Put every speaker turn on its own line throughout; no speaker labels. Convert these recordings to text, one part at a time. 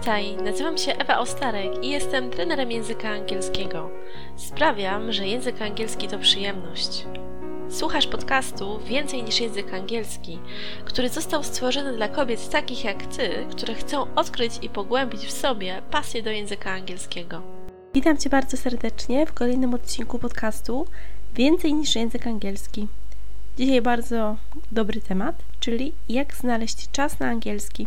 Witaj, nazywam się Ewa Ostarek i jestem trenerem języka angielskiego. Sprawiam, że język angielski to przyjemność. Słuchasz podcastu Więcej niż język angielski, który został stworzony dla kobiet takich jak ty, które chcą odkryć i pogłębić w sobie pasję do języka angielskiego.
Witam Cię bardzo serdecznie w kolejnym odcinku podcastu Więcej niż język angielski. Dzisiaj bardzo dobry temat, czyli jak znaleźć czas na angielski.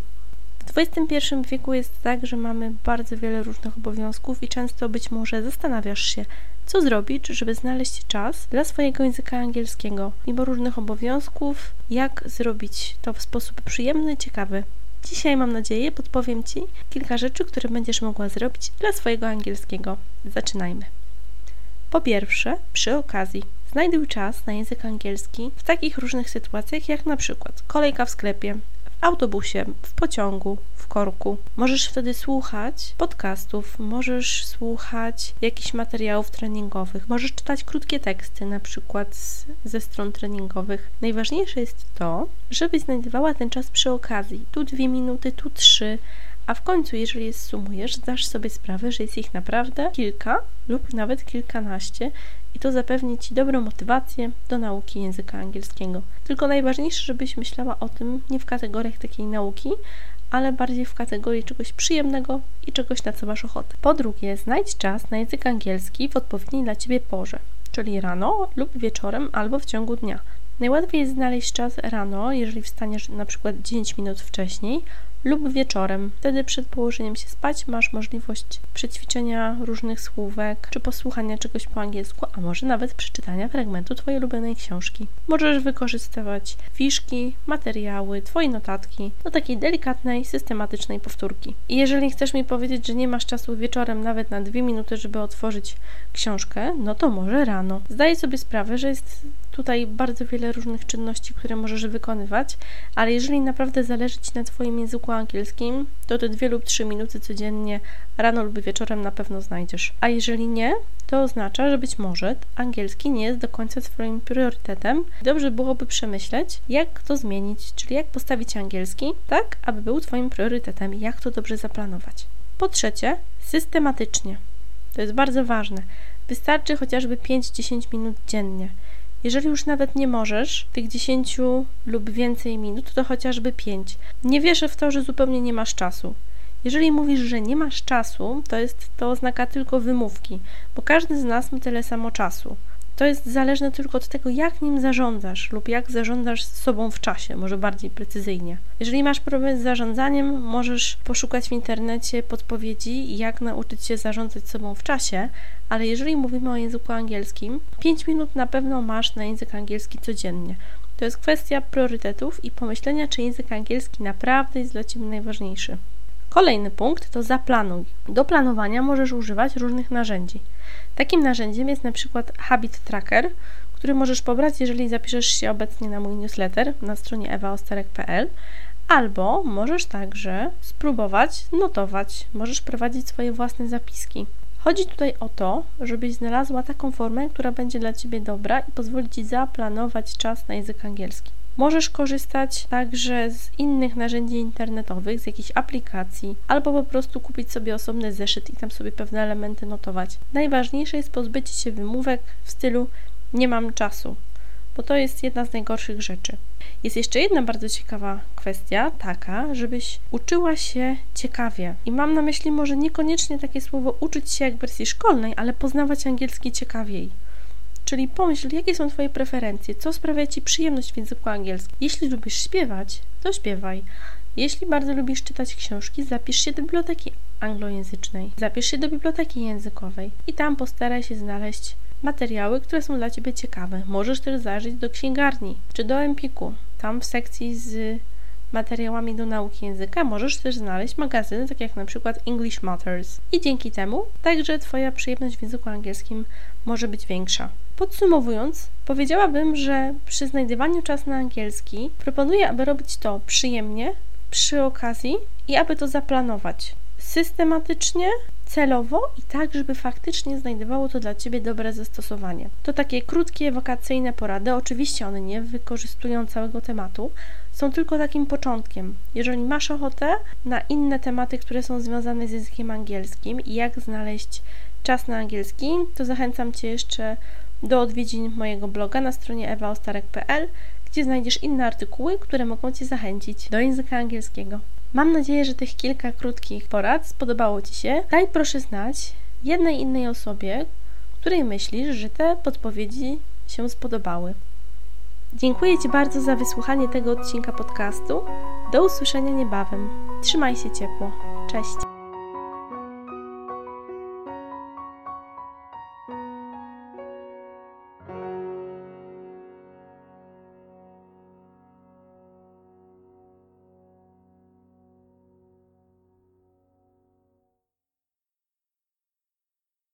W XXI wieku jest tak, że mamy bardzo wiele różnych obowiązków i często być może zastanawiasz się, co zrobić, żeby znaleźć czas dla swojego języka angielskiego. Mimo różnych obowiązków, jak zrobić to w sposób przyjemny, ciekawy. Dzisiaj mam nadzieję podpowiem Ci kilka rzeczy, które będziesz mogła zrobić dla swojego angielskiego. Zaczynajmy. Po pierwsze, przy okazji, znajduj czas na język angielski w takich różnych sytuacjach, jak na przykład kolejka w sklepie, autobusie, w pociągu, w korku. Możesz wtedy słuchać podcastów, możesz słuchać jakichś materiałów treningowych, możesz czytać krótkie teksty, na przykład z, ze stron treningowych. Najważniejsze jest to, żebyś znajdowała ten czas przy okazji. Tu dwie minuty, tu trzy, a w końcu, jeżeli je sumujesz, zdasz sobie sprawę, że jest ich naprawdę kilka lub nawet kilkanaście i to zapewni Ci dobrą motywację do nauki języka angielskiego. Tylko najważniejsze, żebyś myślała o tym nie w kategoriach takiej nauki, ale bardziej w kategorii czegoś przyjemnego i czegoś, na co masz ochotę. Po drugie, znajdź czas na język angielski w odpowiedniej dla Ciebie porze, czyli rano lub wieczorem albo w ciągu dnia. Najłatwiej jest znaleźć czas rano, jeżeli wstaniesz na przykład 10 minut wcześniej lub wieczorem. Wtedy przed położeniem się spać masz możliwość przećwiczenia różnych słówek, czy posłuchania czegoś po angielsku, a może nawet przeczytania fragmentu Twojej ulubionej książki. Możesz wykorzystywać fiszki, materiały, Twoje notatki do takiej delikatnej, systematycznej powtórki. I jeżeli chcesz mi powiedzieć, że nie masz czasu wieczorem nawet na dwie minuty, żeby otworzyć książkę, no to może rano. Zdaję sobie sprawę, że jest tutaj bardzo wiele różnych czynności, które możesz wykonywać, ale jeżeli naprawdę zależy Ci na Twoim języku angielskim, to te dwie lub trzy minuty codziennie, rano lub wieczorem na pewno znajdziesz. A jeżeli nie, to oznacza, że być może angielski nie jest do końca Twoim priorytetem. Dobrze byłoby przemyśleć, jak to zmienić, czyli jak postawić angielski tak, aby był Twoim priorytetem, jak to dobrze zaplanować. Po trzecie, systematycznie. To jest bardzo ważne. Wystarczy chociażby 5-10 minut dziennie. Jeżeli już nawet nie możesz tych 10 lub więcej minut, to chociażby 5. Nie wierzę w to, że zupełnie nie masz czasu. Jeżeli mówisz, że nie masz czasu, to jest to oznaka tylko wymówki, bo każdy z nas ma tyle samo czasu. To jest zależne tylko od tego, jak nim zarządzasz lub jak zarządzasz sobą w czasie, może bardziej precyzyjnie. Jeżeli masz problem z zarządzaniem, możesz poszukać w internecie podpowiedzi, jak nauczyć się zarządzać sobą w czasie, ale jeżeli mówimy o języku angielskim, 5 minut na pewno masz na język angielski codziennie. To jest kwestia priorytetów i pomyślenia, czy język angielski naprawdę jest dla Ciebie najważniejszy. Kolejny punkt to zaplanuj. Do planowania możesz używać różnych narzędzi. Takim narzędziem jest na przykład Habit Tracker, który możesz pobrać, jeżeli zapiszesz się obecnie na mój newsletter na stronie ewaostarek.pl albo możesz także spróbować notować, możesz prowadzić swoje własne zapiski. Chodzi tutaj o to, żebyś znalazła taką formę, która będzie dla Ciebie dobra i pozwoli Ci zaplanować czas na język angielski. Możesz korzystać także z innych narzędzi internetowych, z jakichś aplikacji, albo po prostu kupić sobie osobny zeszyt i tam sobie pewne elementy notować. Najważniejsze jest pozbycie się wymówek w stylu nie mam czasu, bo to jest jedna z najgorszych rzeczy. Jest jeszcze jedna bardzo ciekawa kwestia, taka, żebyś uczyła się ciekawie. I mam na myśli może niekoniecznie takie słowo uczyć się jak w wersji szkolnej, ale poznawać angielski ciekawiej. Czyli pomyśl, jakie są Twoje preferencje, co sprawia Ci przyjemność w języku angielskim. Jeśli lubisz śpiewać, to śpiewaj. Jeśli bardzo lubisz czytać książki, zapisz się do biblioteki anglojęzycznej, zapisz się do biblioteki językowej i tam postaraj się znaleźć materiały, które są dla Ciebie ciekawe. Możesz też zajrzeć do księgarni czy do Empiku. Tam w sekcji z materiałami do nauki języka możesz też znaleźć magazyny, takie jak na przykład English Matters. I dzięki temu także Twoja przyjemność w języku angielskim może być większa. Podsumowując, powiedziałabym, że przy znajdywaniu czasu na angielski proponuję, aby robić to przyjemnie, przy okazji i aby to zaplanować. systematycznie, celowo i tak, żeby faktycznie znajdowało to dla Ciebie dobre zastosowanie. To takie krótkie, wakacyjne porady, oczywiście one nie wykorzystują całego tematu, są tylko takim początkiem. Jeżeli masz ochotę na inne tematy, które są związane z językiem angielskim i jak znaleźć czas na angielski, to zachęcam Cię jeszcze do odwiedzin mojego bloga na stronie ewaostarek.pl, gdzie znajdziesz inne artykuły, które mogą Cię zachęcić do języka angielskiego. Mam nadzieję, że tych kilka krótkich porad spodobało Ci się. Daj proszę znać jednej innej osobie, której myślisz, że te podpowiedzi się spodobały. Dziękuję Ci bardzo za wysłuchanie tego odcinka podcastu. Do usłyszenia niebawem. Trzymaj się ciepło. Cześć.